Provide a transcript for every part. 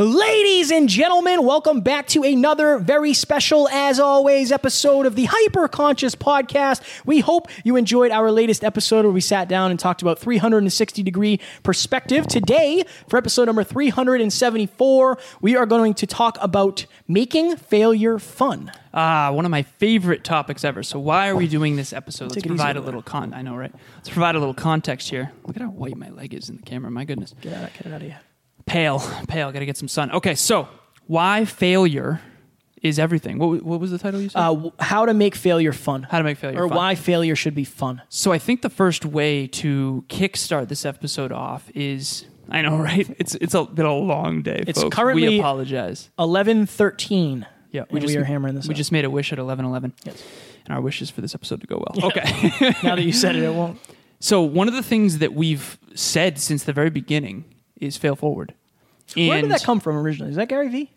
Ladies and gentlemen, welcome back to another very special, as always, episode of the Hyper Conscious Podcast. We hope you enjoyed our latest episode where we sat down and talked about 360 degree perspective. Today, for episode number 374, we are going to talk about making failure fun. Ah, one of my favorite topics ever. So why are we doing this episode? Let's provide a little con. I know, right? Let's provide a little context here. Look at how white my leg is in the camera. My goodness. Get out, get it out of here. Pale, pale. Got to get some sun. Okay, so why failure is everything. What, what was the title you said? Uh, how to make failure fun. How to make failure or fun. why failure should be fun. So I think the first way to kickstart this episode off is I know, right? It's it's a been a long day. It's folks. currently- we apologize. Eleven thirteen. Yeah, we, we are hammering this. We out. just made a wish at eleven eleven. Yes. And our wish is for this episode to go well. Okay. now that you said it, it won't. so one of the things that we've said since the very beginning is fail forward. Where did that come from originally? Is that Gary Vee?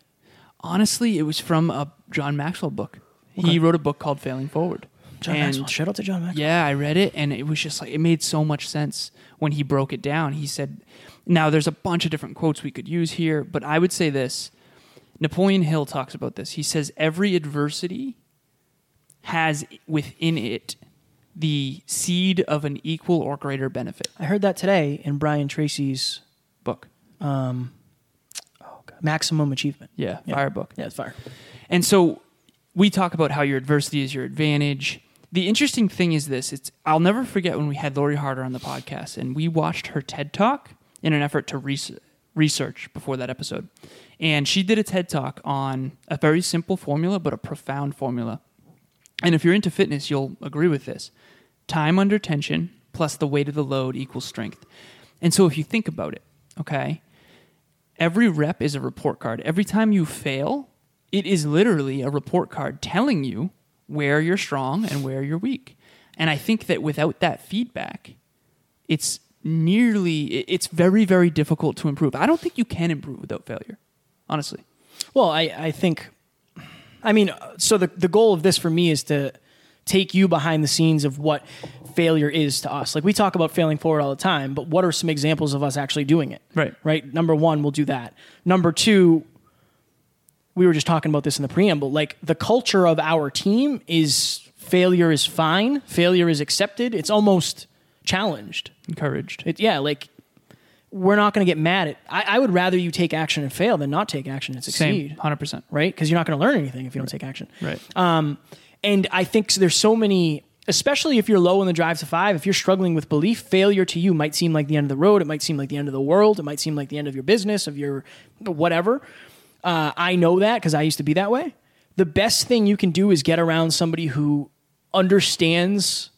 honestly, it was from a John Maxwell book. He wrote a book called Failing Forward. John And- Maxwell. Shout out to John Maxwell. Yeah, I read it and it was just like it made so much sense when he broke it down. He said, now there's a bunch of different quotes we could use here, but I would say this. Napoleon Hill talks about this. He says every adversity has within it the seed of an equal or greater benefit. I heard that today in Brian Tracy's Book. Um, Maximum Achievement. Yeah, Yeah. fire book. Yeah, it's fire. And so we talk about how your adversity is your advantage. The interesting thing is this: it's I'll never forget when we had Lori Harder on the podcast, and we watched her TED talk in an effort to res- research before that episode. And she did a TED talk on a very simple formula, but a profound formula. And if you're into fitness, you'll agree with this: time under tension plus the weight of the load equals strength. And so if you think about it, okay, every rep is a report card. Every time you fail, it is literally a report card telling you where you're strong and where you're weak. And I think that without that feedback, it's nearly it's very very difficult to improve. I don't think you can improve without failure. Honestly. Well, I, I think, I mean, so the, the goal of this for me is to take you behind the scenes of what failure is to us. Like we talk about failing forward all the time, but what are some examples of us actually doing it? Right. Right. Number one, we'll do that. Number two, we were just talking about this in the preamble. Like the culture of our team is failure is fine, failure is accepted. It's almost challenged. Encouraged. It, yeah, like we're not going to get mad at. I, I would rather you take action and fail than not take action and succeed 100%. right? Because you're not going to learn anything if you don't take action. Right. Um, and I think there's so many, especially if you're low in the drive to five, if you're struggling with belief, failure to you might seem like the end of the road. It might seem like the end of the world. It might seem like the end of your business, of your whatever. Uh, I know that because I used to be that way. The best thing you can do is get around somebody who understands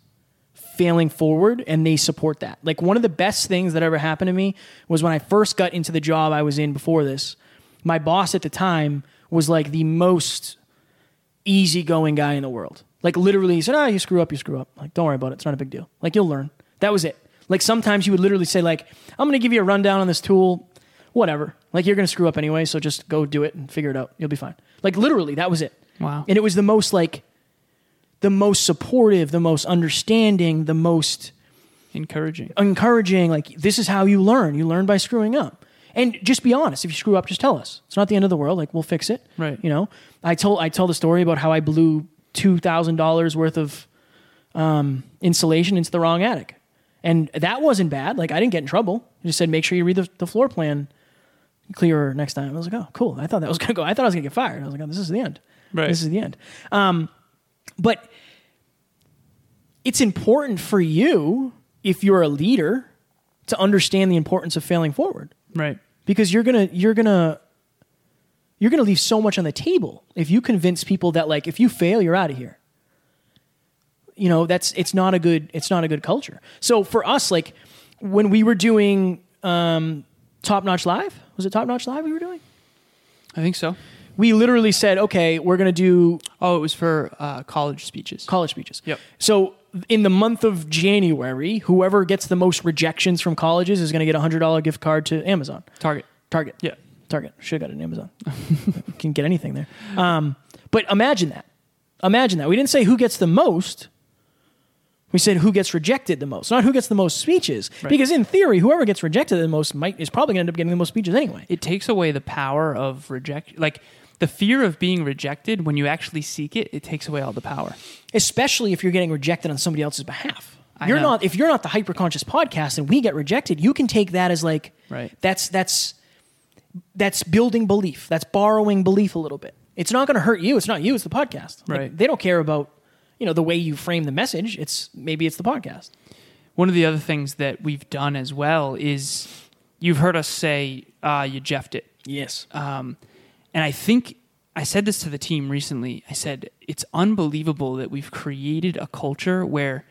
failing forward and they support that. Like one of the best things that ever happened to me was when I first got into the job I was in before this. My boss at the time was like the most easygoing guy in the world. Like literally, he said, "Ah, you screw up, you screw up. Like don't worry about it. It's not a big deal. Like you'll learn." That was it. Like sometimes you would literally say, "Like I'm going to give you a rundown on this tool, whatever. Like you're going to screw up anyway, so just go do it and figure it out. You'll be fine." Like literally, that was it. Wow. And it was the most like the most supportive, the most understanding, the most Encouraging. encouraging. Like this is how you learn. You learn by screwing up. And just be honest. If you screw up, just tell us. It's not the end of the world. Like we'll fix it. Right. You know, I told I tell the story about how I blew two thousand dollars worth of um, insulation into the wrong attic, and that wasn't bad. Like I didn't get in trouble. I just said make sure you read the, the floor plan clearer next time. I was like, oh, cool. I thought that was gonna go. I thought I was gonna get fired. I was like, oh, this is the end. Right. This is the end. Um, but it's important for you if you're a leader to understand the importance of failing forward Right. because you're gonna you're gonna you're gonna leave so much on the table if you convince people that like if you fail you're out of here you know that's it's not a good it's not a good culture so for us like when we were doing um, top notch live Was it Top Notch Live we were doing? I think so. We literally said, okay, we're going to do Oh, it was for uh, college speeches. college speeches. Yep. So in the month of January, whoever gets the most rejections from colleges is going to get a hundred dollar gift card to Amazon, Target. Target. Yeah. Target. Should have got it in Amazon. You can get anything there. Um, but imagine that. Imagine that. We didn't say who gets the most. We said who gets rejected the most, not who gets the most speeches. Right. Because in theory, whoever gets rejected the most might is probably going to end up getting the most speeches anyway. It takes away the power of reject, like the fear of being rejected. When you actually seek it, it takes away all the power. especially if you're getting rejected on somebody else's behalf. I you're know. not if you're not the hyperconscious podcast and we get rejected, you can take that as like Right. that's that's that's building belief. That's borrowing belief a little bit. It's not going to hurt you. It's not you. It's the podcast. Like, Right. they don't care about you know the way you frame the message. It's maybe it's the podcast. One of the other things that we've done as well is you've heard us say uh, you jeffed it. Yes. Um, and I think I said this to the team recently. I said it's unbelievable that we've created a culture where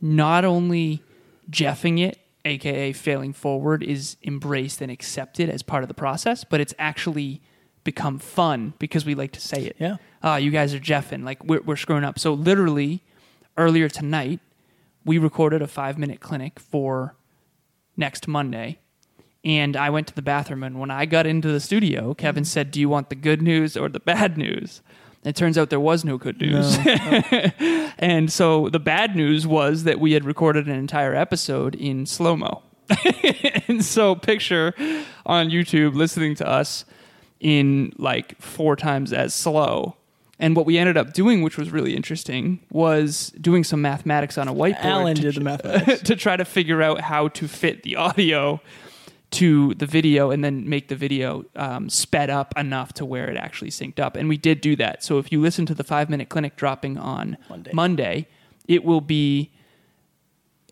not only jeffing it, aka failing forward, is embraced and accepted as part of the process, but it's actually become fun because we like to say it. Yeah. Uh, you guys are jeffing, like we're, we're screwing up. So literally, earlier tonight, we recorded a five minute clinic for next Monday. And I went to the bathroom, and when I got into the studio, Kevin said, Do you want the good news or the bad news? It turns out there was no good news. and so the bad news was that we had recorded an entire episode in slow mo. and so picture on YouTube listening to us in like four times as slow. And what we ended up doing, which was really interesting, was doing some mathematics on a whiteboard. Alan to did the mathematics. to try to figure out how to fit the audio to the video and then make the video um, sped up enough to where it actually synced up. And we did do that. So if you listen to the five minute clinic dropping on Monday. Monday, it will be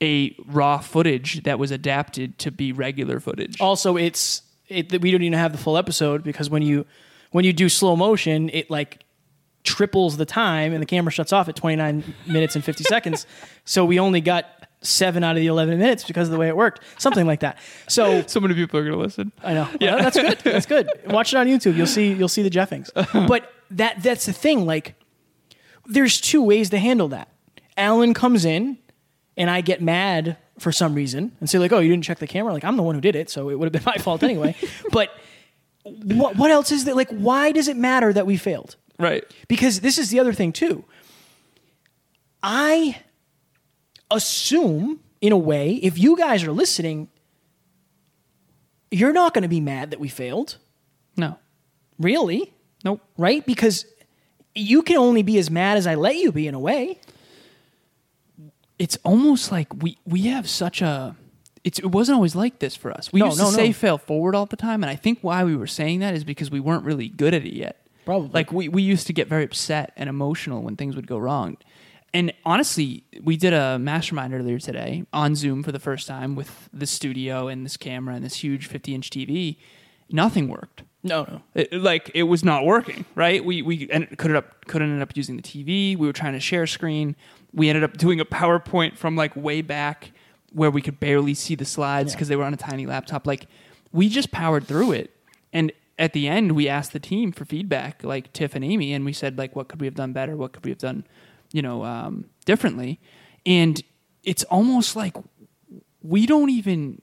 a raw footage that was adapted to be regular footage. Also, it's it we don't even have the full episode because when you when you do slow motion, it like triples the time and the camera shuts off at 29 minutes and 50 seconds. So we only got seven out of the 11 minutes because of the way it worked, something like that. So So many people are going to listen. I know. Yeah, that's good. That's good. Watch it on YouTube. You'll see. You'll see the Jeffings. But that that's the thing. Like, there's two ways to handle that. Alan comes in, and I get mad for some reason and say like, "Oh, you didn't check the camera." Like, I'm the one who did it, so it would have been my fault anyway. but what what else is there? Like, why does it matter that we failed? Right. Because this is the other thing too. I assume, in a way, if you guys are listening, you're not going to be mad that we failed, No. really, Nope. right? Because you can only be as mad as I let you be, in a way. it's almost like we we have such a it's, it wasn't always like this for us. We No, used no, to say no. fail forward all the time, and I think why we were saying that is because we weren't really good at it yet. Probably. Like we, we used to get very upset and emotional when things would go wrong. And honestly, we did a mastermind earlier today on Zoom for the first time with the studio and this camera and this huge 50 inch TV. Nothing worked. No, no. It, like it was not working, right? We we ended, could up couldn't end up using the TV. We were trying to share screen. We ended up doing a PowerPoint from like way back where we could barely see the slides Yeah. because they were on a tiny laptop. Like we just powered through it, and at the end we asked the team for feedback, like Tiff and Amy, and we said like, what could we have done better? What could we have done, you know, um, differently? And it's almost like we don't even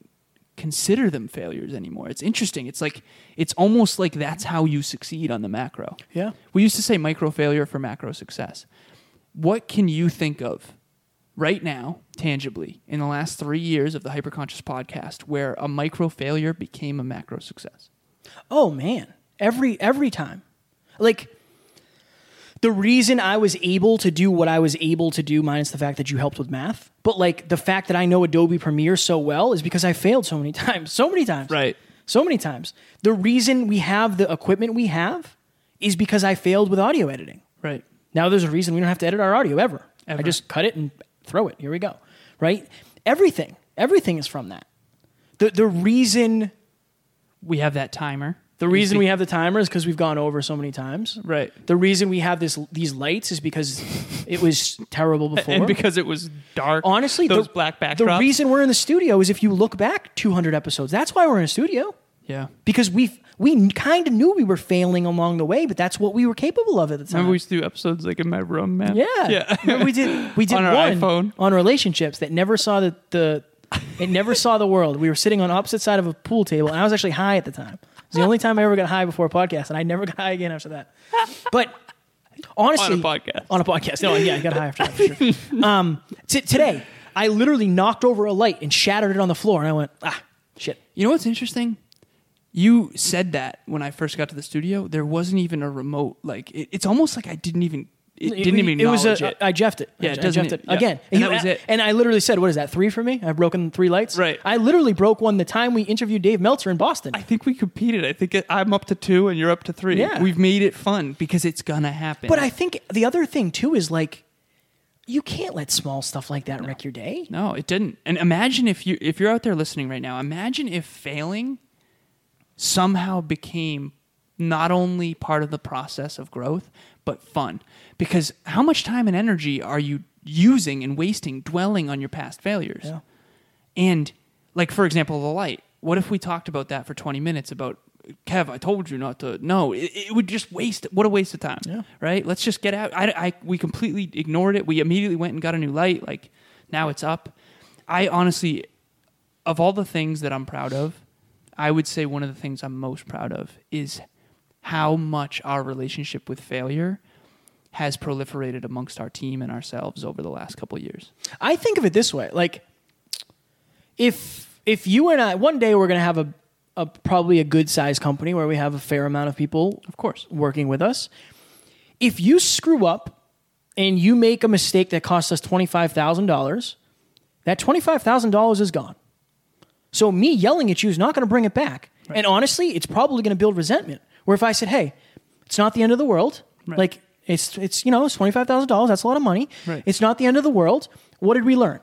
consider them failures anymore. It's interesting. It's like it's almost like that's how you succeed on the macro. Yeah. We used to say micro failure for macro success. What can you think of right now, tangibly, in the last three years of the Hyperconscious podcast where a micro failure became a macro success? Oh man, every every time. Like the reason I was able to do what I was able to do minus the fact that you helped with math, but like the fact that I know Adobe Premiere so well is because I failed so many times. So many times. Right. So many times. The reason we have the equipment we have is because I failed with audio editing. Right. Now there's a reason we don't have to edit our audio ever. Ever. I just cut it and throw it. Here we go. Right? Everything. Everything is from that. The the reason We have that timer. The reason we have the timer is because we've gone over so many times. Right. The reason we have this these lights is because it was terrible before. And because it was dark. Honestly, those the, black backdrops. The reason we're in the studio is if you look back 200 episodes. That's why we're in a studio. Yeah. because we we kind of knew we were failing along the way, but that's what we were capable of at the time. Remember we used to do episodes like in my room, man. Yeah. Yeah. Remember we did we did On one iPhone. on relationships that never saw the, the it never saw the world. We were sitting on opposite side of a pool table and I was actually high at the time. It was the only time I ever got high before a podcast and I never got high again after that. But honestly On a podcast. On a podcast. No, yeah, I got high after that for sure. Um t- today I literally knocked over a light and shattered it on the floor and I went, "Ah, shit." You know what's interesting? You said that when I first got to the studio, there wasn't even a remote. Like it, it's almost like I didn't even. It, didn't even. It was a, it. I jeffed it. Yeah, I it doesn't- jeffed it yeah. again. And He- that was it. And I literally said, "What is that? Three for me? I've broken three lights." Right. I literally broke one the time we interviewed Dave Meltzer in Boston. I think we competed. I think I'm up to two and you're up to three. Yeah. We've made it fun because it's gonna happen. but I think the other thing too is like, you can't let small stuff like that wreck your day. no, it didn't. And imagine if you if you're out there listening right now. Imagine if failing somehow became not only part of the process of growth but fun. Because how much time and energy are you using and wasting dwelling on your past failures? Yeah. And like for example, the light. What if we talked about that for 20 minutes about Kev, I told you not to. No, it, it would just waste. What a waste of time. Yeah. Right. Let's just get out. I, I, we completely ignored it. We immediately went and got a new light. Like now it's up. I honestly, of all the things that I'm proud of, I would say one of the things I'm most proud of is how much our relationship with failure has proliferated amongst our team and ourselves over the last couple of years. I think of it this way: like, if if you and I one day we're gonna have a, a probably a good sized company where we have a fair amount of people Of course. working with us. If you screw up and you make a mistake that costs us $25,000, that $25,000 is gone. So me yelling at you is not going to bring it back. And honestly, it's probably going to build resentment. Where if I said, "Hey, it's not the end of the world. Right. Like it's it's you know, it's $25,000, that's a lot of money. Right. It's not the end of the world. What did we learn?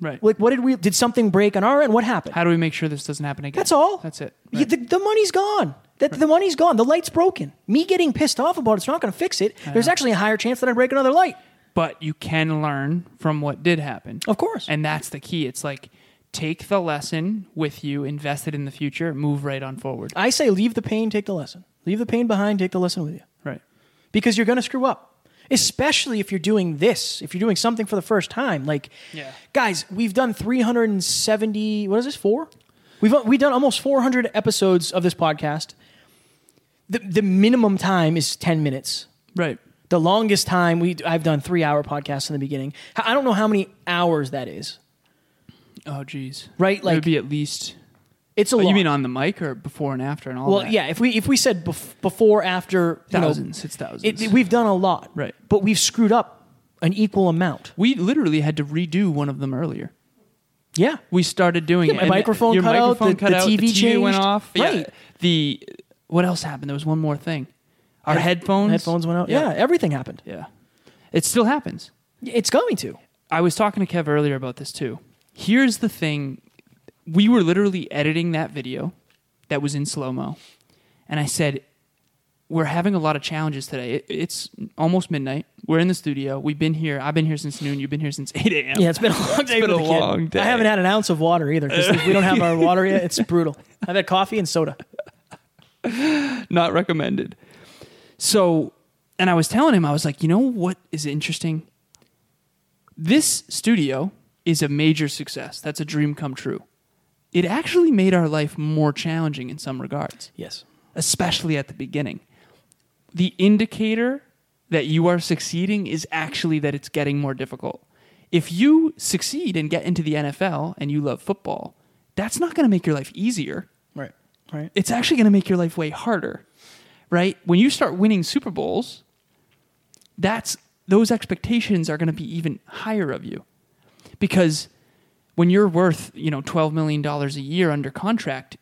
Right. Like what did we did something break on our end? What happened? How do we make sure this doesn't happen again? That's all. That's it. Yeah, the, the money's gone. That the money's gone. The light's broken. Me getting pissed off about it's not going to fix it. There's actually a higher chance that I break another light. but you can learn from what did happen. Of course. And that's the key. It's like take the lesson with you, invest it in the future, move right on forward. I say leave the pain, take the lesson. Leave the pain behind, take the lesson with you. Right. Because you're going to screw up. Especially if you're doing this, if you're doing something for the first time. Like, Yeah. guys, we've done 370, what is this, four? We've, we've done almost 400 episodes of this podcast. The, the minimum time is 10 minutes. Right. The longest time we I've done three hour podcasts in the beginning. I don't know how many hours that is. Oh geez. Right, it like- would be at least It's a Oh, lot. you mean on the mic or before and after and all that? well, that? yeah. If we if we said bef- before after you know, Thousands. it's thousands. it, we've done a lot, Right. But we've screwed up an equal amount. we literally had to redo one of them earlier. Yeah, We started doing Yeah, it. my and microphone your cut out, microphone the- cut the out, TV the TV went changed. off. Yeah. Right. The what else happened? There was one more thing. Our headphones. headphones went out. Yeah. everything happened. Yeah. It still happens. It's going to. I was talking to Kev earlier about this too. Here's the thing. We were literally editing that video that was in slow mo. And I said, We're having a lot of challenges today. It, it's almost midnight. We're in the studio. We've been here. I've been here since noon. You've been here since 8 a.m. Yeah, it's been a long day. been with a the kid. long day. I haven't had an ounce of water either because we don't have our water yet. It's brutal. I've had coffee and soda. not recommended. So, and I was telling him, I was like, you know what is interesting? This studio is a major success. That's a dream come true. It actually made our life more challenging in some regards, Yes. especially at the beginning. The indicator that you are succeeding is actually that it's getting more difficult. If you succeed and get into the NFL and you love football, that's not going to make your life easier Right. Right. it's actually going to make your life way harder, right? When you start winning Super Bowls, that's those expectations are going to be even higher of you, because when you're worth you know twelve million dollars a year under contract,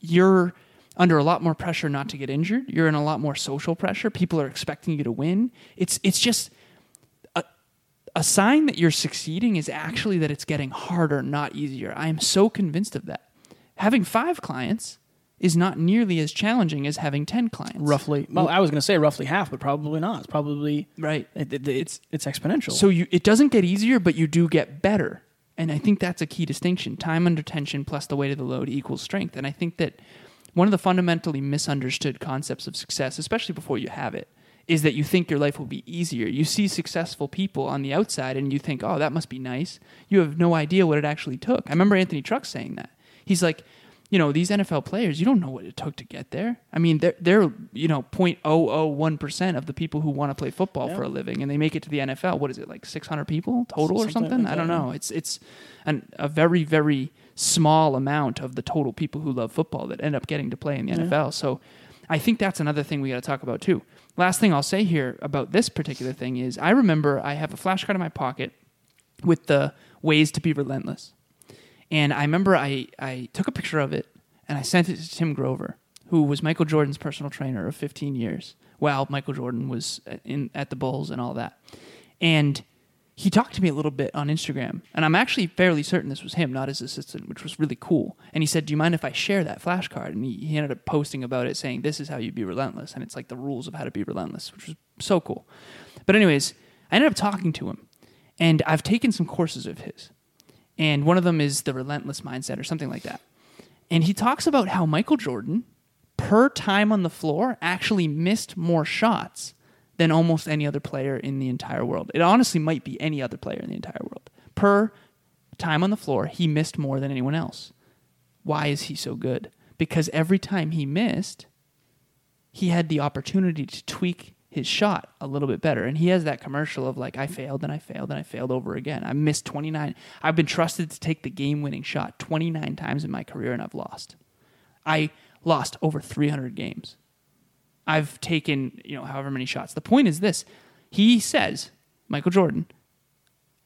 you're under a lot more pressure not to get injured. You're in a lot more social pressure. People are expecting you to win. It's it's just a, a sign that you're succeeding is actually that it's getting harder, not easier. I am so convinced of that. Having five clients is not nearly as challenging as having 10 clients. Roughly. Well, I was going to say roughly half, but probably not. It's probably Right. it, it- it's it's exponential. So you it doesn't get easier, but you do get better. And I think that's a key distinction. Time under tension plus the weight of the load equals strength. And I think that one of the fundamentally misunderstood concepts of success, especially before you have it, is that you think your life will be easier. You see successful people on the outside and you think, oh, that must be nice. You have no idea what it actually took. I remember Anthony Trucks saying that. He's like, you know, these NFL players, you don't know what it took to get there. I mean, they're, they're you know, 0.001% of the people who want to play football Yeah. for a living and they make it to the NFL. What is it, like 600 people total or Something something? like I don't that, know. It's, it's an, a very, very small amount of the total people who love football that end up getting to play in the NFL. So I think that's another thing we got to talk about too. Last thing I'll say here about this particular thing is I remember I have a flashcard in my pocket with the ways to be relentless. And I remember I, I took a picture of it and I sent it to Tim Grover, who was Michael Jordan's personal trainer of 15 years while Michael Jordan was uh, in, at the Bulls and all that. And he talked to me a little bit on Instagram. And I'm actually fairly certain this was him, not his assistant, which was really cool. And he said, Do you mind if I share that flashcard? And he, he ended up posting about it saying, This is how you be relentless. And it's like the rules of how to be relentless, which was so cool. But, anyways, I ended up talking to him. And I've taken some courses of his and one of them is the relentless mindset or something like that. And he talks about how Michael Jordan, per time on the floor, actually missed more shots than almost any other player in the entire world. It honestly might be any other player in the entire world. Per time on the floor, he missed more than anyone else. Why is he so good? Because every time he missed, he had the opportunity to tweak his shot a little bit better. And he has that commercial of like, I failed and I failed and I failed over again. I missed 29. I've been trusted to take the game winning shot 29 times in my career and I've lost. I lost over 300 games. I've taken, you know, however many shots. The point is this he says, Michael Jordan,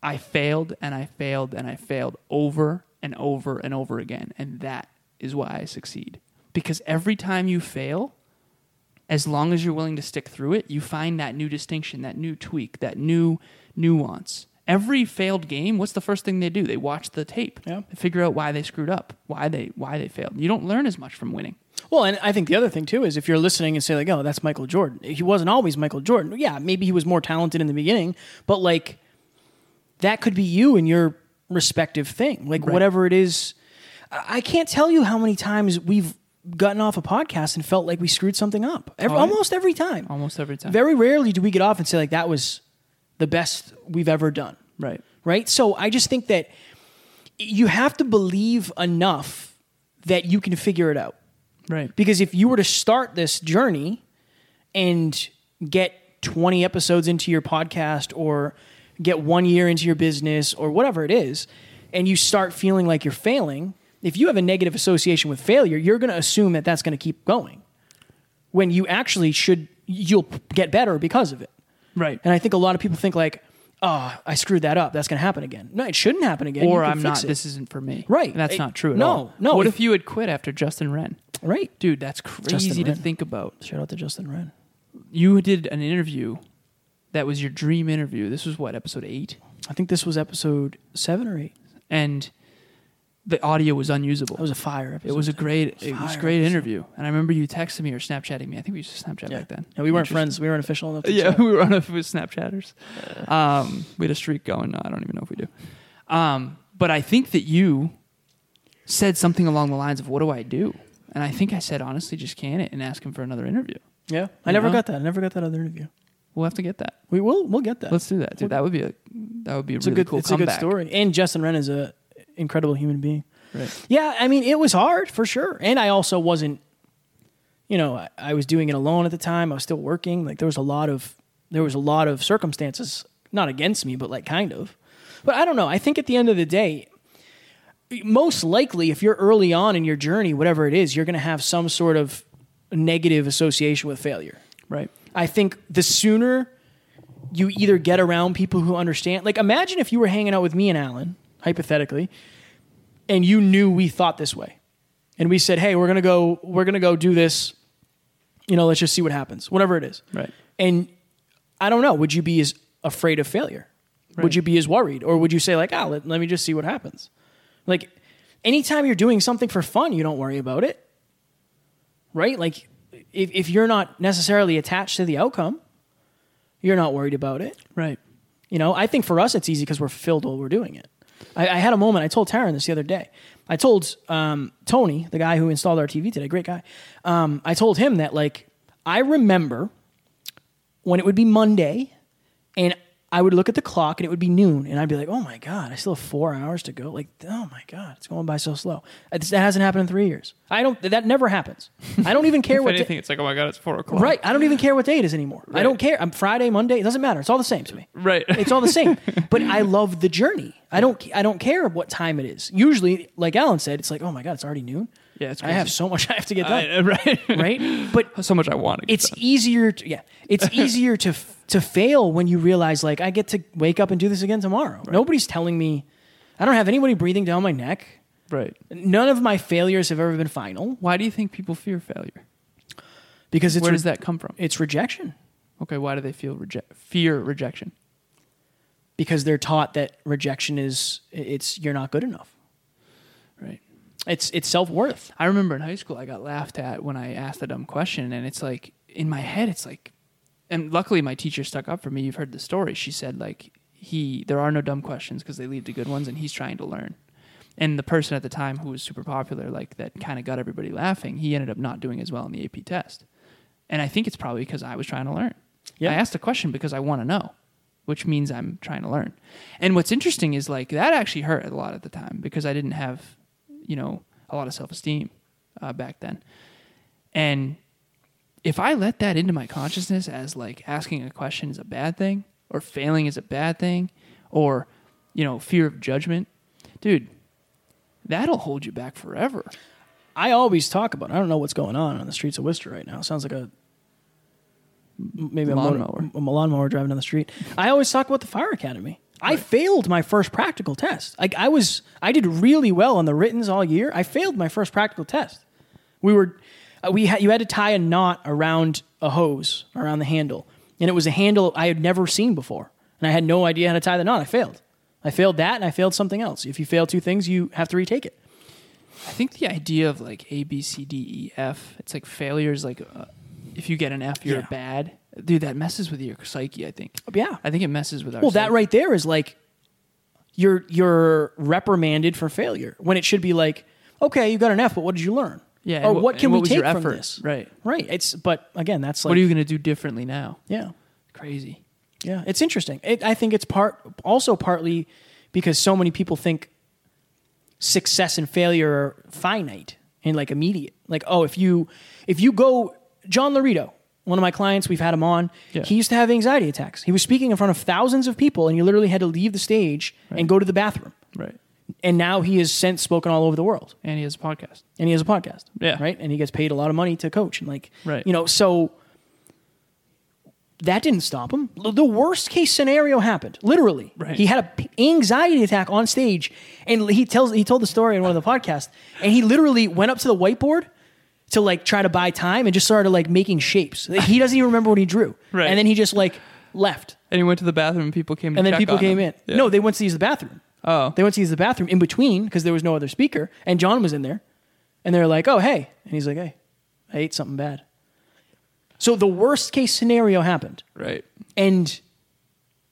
I failed and I failed and I failed over and over and over again. And that is why I succeed. Because every time you fail, as long as you're willing to stick through it, you find that new distinction, that new tweak, that new nuance. Every failed game, what's the first thing they do? They watch the tape. Yeah. They figure out why they screwed up, why they why they failed. You don't learn as much from winning. Well, and I think the other thing too is if you're listening and say like, "Oh, that's Michael Jordan." He wasn't always Michael Jordan. Yeah, maybe he was more talented in the beginning, but like that could be you and your respective thing. Like Right. whatever it is, I I can't tell you how many times we've gotten off a podcast and felt like we screwed something up. Every, Oh, almost every time. Almost every time. Very rarely do we get off and say like that was the best we've ever done right. right? So I just think that you have to believe enough that you can figure it out. Right. Because if you were to start this journey and get 20 episodes into your podcast or get one year into your business or whatever it is, and you start feeling like you're failing, if you have a negative association with failure, you're going to assume that that's going to keep going when you actually should, you'll get better because of it. Right. And I think a lot of people think like, oh, I screwed that up. That's going to happen again. No, it shouldn't happen again. Or I'm not. it. This isn't for me. Right. And that's It- not true at no, all. no, no. What if- if, you had quit after Justin Wren? right. Dude, that's crazy to think about. Shout out to Justin Wren. You did an interview that was your dream interview. This was what episode eight, I think this was episode seven or eight. and the audio was unusable. It was a fire episode. It was a great, it was a Fire great episode. interview, and I remember you texting me or Snapchatting me. I think we used to Snapchat yeah. back then. No, we weren't friends. We weren't official enough. To Yeah, chat. we were on a with Snapchatters. Um, we had a streak going. No, I don't even know if we do. Um, but I think that you said something along the lines of, "What do I do?" And I think I said, honestly, just can it and ask him for another interview. yeah. I never know? got that. I never got that other interview. We'll have to get that. We will. We'll get that. Let's do that, dude. That would be a that would be a it's really a good. cool it's comeback. a good story. And Justin Wren is a incredible human being. Right. Yeah, I mean, it was hard for sure. And I also wasn't, you know, I, I was doing it alone at the time. I was still working. Like there was a lot of there was a lot of circumstances, not against me, but like kind of. But I don't know. I think at the end of the day, most likely, if you're early on in your journey, whatever it is, you're going to have some sort of negative association with failure. Right. I think the sooner you either get around people who understand, like imagine if you were hanging out with me and Alan, hypothetically, and you knew we thought this way, and we said, "Hey, we're gonna go, we're gonna go do this. You know, let's just see what happens, whatever it is." Right. And I don't know, would you be as afraid of failure? Would you be as worried, or would you say like, "Ah, let, let me just see what happens"? Like, anytime you're doing something for fun, you don't worry about it, right? Like, if if you're not necessarily attached to the outcome, you're not worried about it. Right. You know, I think for us it's easy because we're fulfilled while we're doing it. I, I had a moment. I told Taryn this the other day. I told um, Tony, the guy who installed our TV today, great guy. Um, I told him that like I remember when it would be Monday, and I would look at the clock and it would be noon, and I'd be like, "Oh my god, I still have four hours to go." Like, oh my god, it's going by so slow. It's- That hasn't happened in three years. I don't. That never happens. I don't even care what. day- anything, it's like, oh my god, it's four o'clock. right. I don't even care what day it is anymore. I don't care. I'm Friday, Monday. It doesn't matter. It's all the same to me. Right. It's all the same. but I love the journey. I don't. I don't care what time it is. Usually, like Alan said, it's like, oh my god, it's already noon. Yeah, it's I have so much I have to get done. I- right. right. But so much I want to. Get it's done. easier. To, yeah, it's easier to to fail when you realize like I get to wake up and do this again tomorrow. Nobody's telling me. I don't have anybody breathing down my neck. right. None of my failures have ever been final Why do you think people fear failure? because it's Where re- does that come from? it's rejection. Okay, why do they feel reject fear rejection? because they're taught that rejection is it's you're not good enough. It's it's self worth. I remember in high school I got laughed at when I asked a dumb question and it's like in my head it's like and luckily my teacher stuck up for me. You've heard the story. She said like he there are no dumb questions because they lead to good ones and he's trying to learn. And the person at the time who was super popular like that kind of got everybody laughing, he ended up not doing as well in the AP test. And I think it's probably because I was trying to learn. Yeah. I asked a question because I want to know, which means I'm trying to learn. And what's interesting is like that actually hurt a lot at the time because I didn't have, you know, a lot of self esteem uh, back then. And if I let that into my consciousness as like asking a question is a bad thing or failing is a bad thing or, you know, fear of judgment, dude, that'll hold you back forever. I always talk about. I don't know what's going on on the streets of Worcester right now. Sounds like a maybe a Lawnmower. a lawnmower driving down the street. I always talk about the fire academy. I failed my first practical test. Like I was, I did really well on the writtens all year. I failed my first practical test. We were, uh, we had you had to tie a knot around a hose around the handle, and it was a handle I had never seen before, and I had no idea how to tie the knot. I failed. I failed that, and I failed something else. If you fail two things, you have to retake it. I think the idea of like A, B, C, D, E, F, it's like failure is like uh, if you get an F, you're Yeah. bad. Dude, that messes with your psyche, I think. Oh, yeah. I think it messes with our Well, that psyche. right there is like you're you're reprimanded for failure when it should be like, okay, you got an F, but what did you learn? Yeah, Or and what can we was take your from effort? this? Right. Right. It's but again, that's like what are you going to do differently now? yeah, Crazy. yeah. It's interesting. It, I think it's part also partly because so many people think success and failure are finite and like immediate. Like, oh, if you if you go John Laredo, one of my clients, we've had him on. Yeah. He used to have anxiety attacks. He was speaking in front of thousands of people, and he literally had to leave the stage and go to the bathroom. Right. And now he has since spoken all over the world, And he has a podcast. and he has a podcast. Yeah. right. And he gets paid a lot of money to coach, and like, Right. you know, so that didn't stop him. The worst case scenario happened. Literally, Right. he had an anxiety attack on stage, and he tells he told the story in one of the podcasts, and he literally went up to the whiteboard to like try to buy time and just started like making shapes. Like, He doesn't even remember what he drew, Right. and then he just like left, And he went to the bathroom and people came to and then people came him. in. Yeah. No, they went to use the bathroom. Oh. They went to use the bathroom in between because there was no other speaker, and John was in there, and they're like, "Oh, hey," and he's like, "Hey, I ate something bad." So the worst case scenario happened, Right. and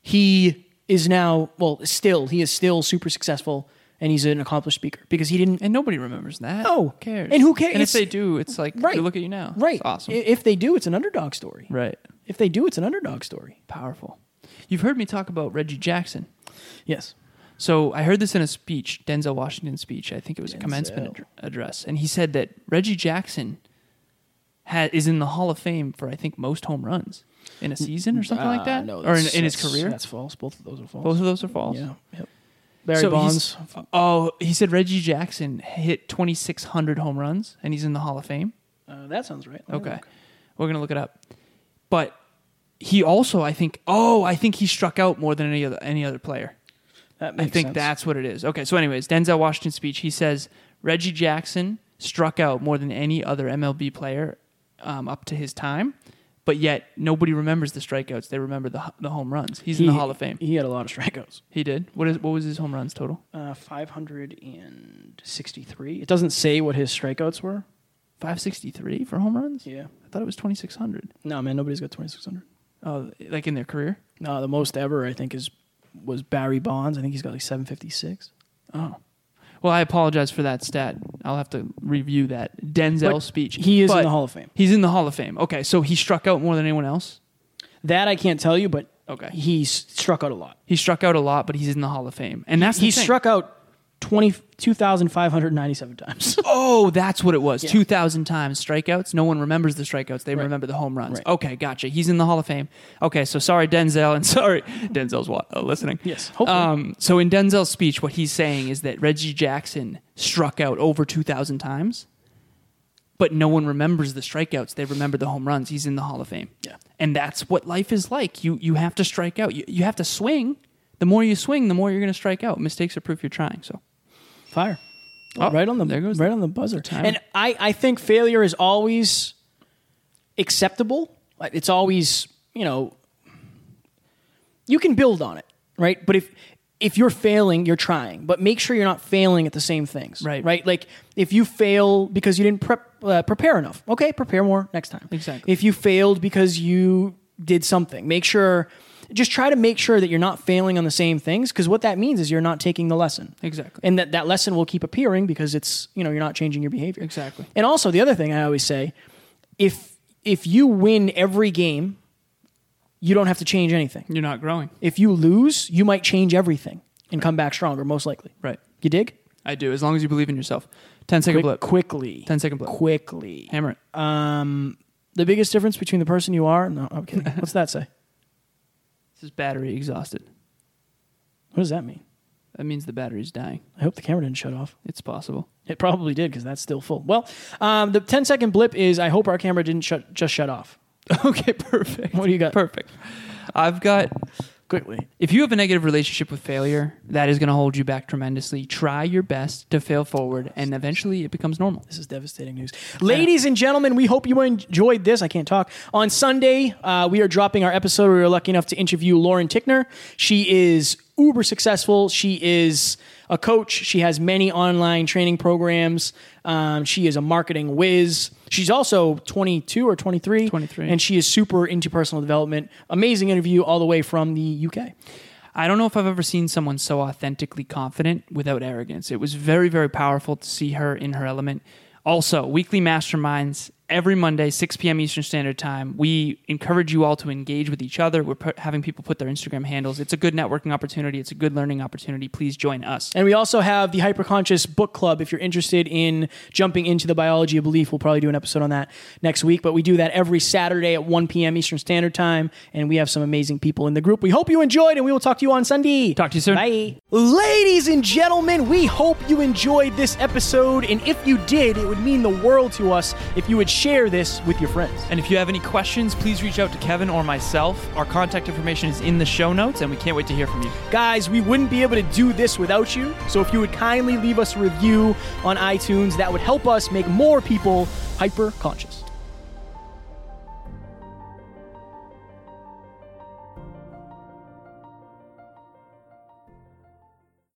he is now well, still he is still super successful, and he's an accomplished speaker because he didn't. And nobody remembers that. No. Who cares? And who cares? And if they do, it's like, Right. look at you now. Right, It's awesome. If they do, it's an underdog story. right. If they do, it's an underdog story. Powerful. You've heard me talk about Reggie Jackson. Yes. So I heard this in a speech, Denzel Washington speech. I think it was a commencement ad- address, and he said that Reggie Jackson ha- is in the Hall of Fame for I think most home runs in a season or something like Uh, that, no, or in, in his career. That's false. Both of those are false. Both of those are false. Yeah. Yep. Barry So Bonds. he's- Oh, he said Reggie Jackson hit 2,600 home runs, and he's in the Hall of Fame. Uh, that sounds right. Let me Okay, look. we're gonna look it up. But he also, I think, oh, I think he struck out more than any other any other player. That I think sense. that's what it is. Okay, so anyways, Denzel Washington speech. He says Reggie Jackson struck out more than any other MLB player um, up to his time, but yet nobody remembers the strikeouts. They remember the the home runs. He's in the Hall of Fame. He had a lot of strikeouts. He did. What is what was his home runs total? Uh, 563. It doesn't say what his strikeouts were. Five sixty three for home runs. Yeah. I thought it was twenty six hundred. No, man, nobody's got 2,600. Oh, like in their career. No, the most ever, I think, is was Barry Bonds. I think he's got like 756. Well, I apologize for that stat. I'll have to review that Denzel But speech. he is in the Hall of Fame. He's in the Hall of Fame. Okay, so he struck out more than anyone else. That I can't tell you, but Okay. he's struck out a lot. He struck out a lot, but he's in the Hall of Fame, and that's the He thing. struck out 20 2,597 times. Oh, that's what it was. Yeah. Two thousand times strikeouts. No one remembers the strikeouts. They Right. remember the home runs. Right. Okay, gotcha. He's in the Hall of Fame. Okay, so sorry Denzel, and sorry Denzel's what uh, listening. Yes, hopefully. Um, so in Denzel's speech, what he's saying is that Reggie Jackson struck out over two thousand times, but no one remembers the strikeouts. They remember the home runs. He's in the Hall of Fame. Yeah. and that's what life is like. You you have to strike out. You you have to swing. The more you swing, the more you're going to strike out. Mistakes are proof you're trying. So Fire. Oh, right on the there goes right on the buzzer. timer. And I, I think failure is always acceptable. It's always, you know, you can build on it, right? But if if you're failing, you're trying. But make sure you're not failing at the same things. Right. Right? Like if you fail because you didn't prep uh, prepare enough. Okay, prepare more next time. Exactly. If you failed because you did something, make sure just try to make sure that you're not failing on the same things because what that means is you're not taking the lesson exactly. and that that lesson will keep appearing because it's you know you're not changing your behavior Exactly. and also the other thing i always say if if you win every game you don't have to change anything You're not growing. if you lose you might change everything and come back stronger most likely Right. you dig I do, as long as you believe in yourself. 10 second Quick- blip. quickly 10 second blip. quickly Hammer it. um the biggest difference between the person you are no i'm kidding what's that say This is battery exhausted. what does that mean That means the battery's dying. i hope the camera didn't shut off It's possible. it probably did because that's still full well um, the 10 second blip is i hope our camera didn't shut just shut off okay, perfect. what do you got Perfect. I've got quickly if you have a negative relationship with failure, that is going to hold you back tremendously. Try your best to fail forward and eventually it becomes normal. This is devastating news. Ladies and gentlemen, we hope you enjoyed this. I can't talk. On Sunday, uh, we are dropping our episode. We were lucky enough to interview Lauren Tickner. She is uber successful. She is a coach. She has many online training programs. Um, she is a marketing whiz. She's also 22 or 23. 23. And she is super into personal development. Amazing interview all the way from the UK. I don't know if I've ever seen someone so authentically confident without arrogance. It was very, very powerful to see her in her element. Also, weekly masterminds every Monday, 6 p.m. Eastern Standard Time. We encourage you all to engage with each other. We're put, having people put their Instagram handles. It's a good networking opportunity. It's a good learning opportunity. Please join us. And we also have the Hyperconscious Book Club. If you're interested in jumping into the biology of belief, we'll probably do an episode on that next week. But we do that every Saturday at 1 p.m. Eastern Standard Time. And we have some amazing people in the group. We hope you enjoyed, and we will talk to you on Sunday. Talk to you soon. Bye. Ladies and gentlemen, we hope you enjoyed this episode. And if you did, it would mean the world to us if you would share this with your friends. And if you have any questions, please reach out to Kevin or myself. Our contact information is in the show notes, and we can't wait to hear from you. Guys, we wouldn't be able to do this without you. So if you would kindly leave us a review on iTunes, that would help us make more people hyper conscious.